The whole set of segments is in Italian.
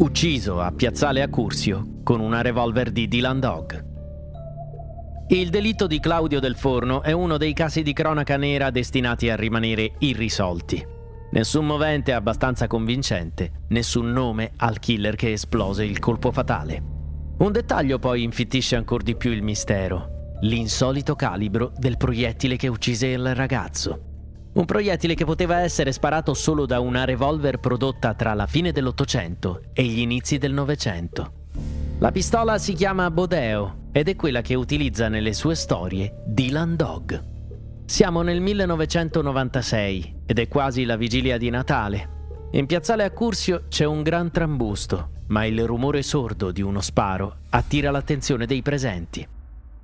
ucciso a Piazzale Accursio con una revolver di Dylan Dog. Il delitto di Claudio del Forno è uno dei casi di cronaca nera destinati a rimanere irrisolti. Nessun movente abbastanza convincente, nessun nome al killer che esplose il colpo fatale. Un dettaglio poi infittisce ancora di più il mistero, l'insolito calibro del proiettile che uccise il ragazzo. Un proiettile che poteva essere sparato solo da una revolver prodotta tra la fine dell'Ottocento e gli inizi del Novecento. La pistola si chiama Bodeo ed è quella che utilizza nelle sue storie Dylan Dog. Siamo nel 1996 ed è quasi la vigilia di Natale. In piazzale Accursio c'è un gran trambusto, ma il rumore sordo di uno sparo attira l'attenzione dei presenti.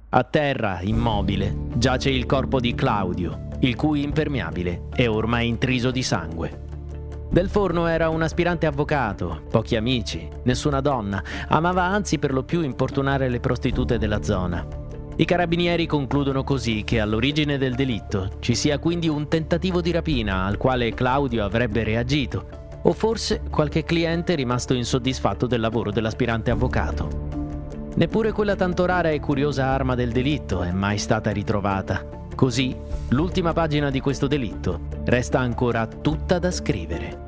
A terra, immobile, giace il corpo di Claudio, il cui impermeabile è ormai intriso di sangue. Del Forno era un aspirante avvocato, pochi amici, nessuna donna, amava anzi per lo più importunare le prostitute della zona. I carabinieri concludono così che all'origine del delitto ci sia quindi un tentativo di rapina al quale Claudio avrebbe reagito, o forse qualche cliente rimasto insoddisfatto del lavoro dell'aspirante avvocato. Neppure quella tanto rara e curiosa arma del delitto è mai stata ritrovata. Così, l'ultima pagina di questo delitto resta ancora tutta da scrivere.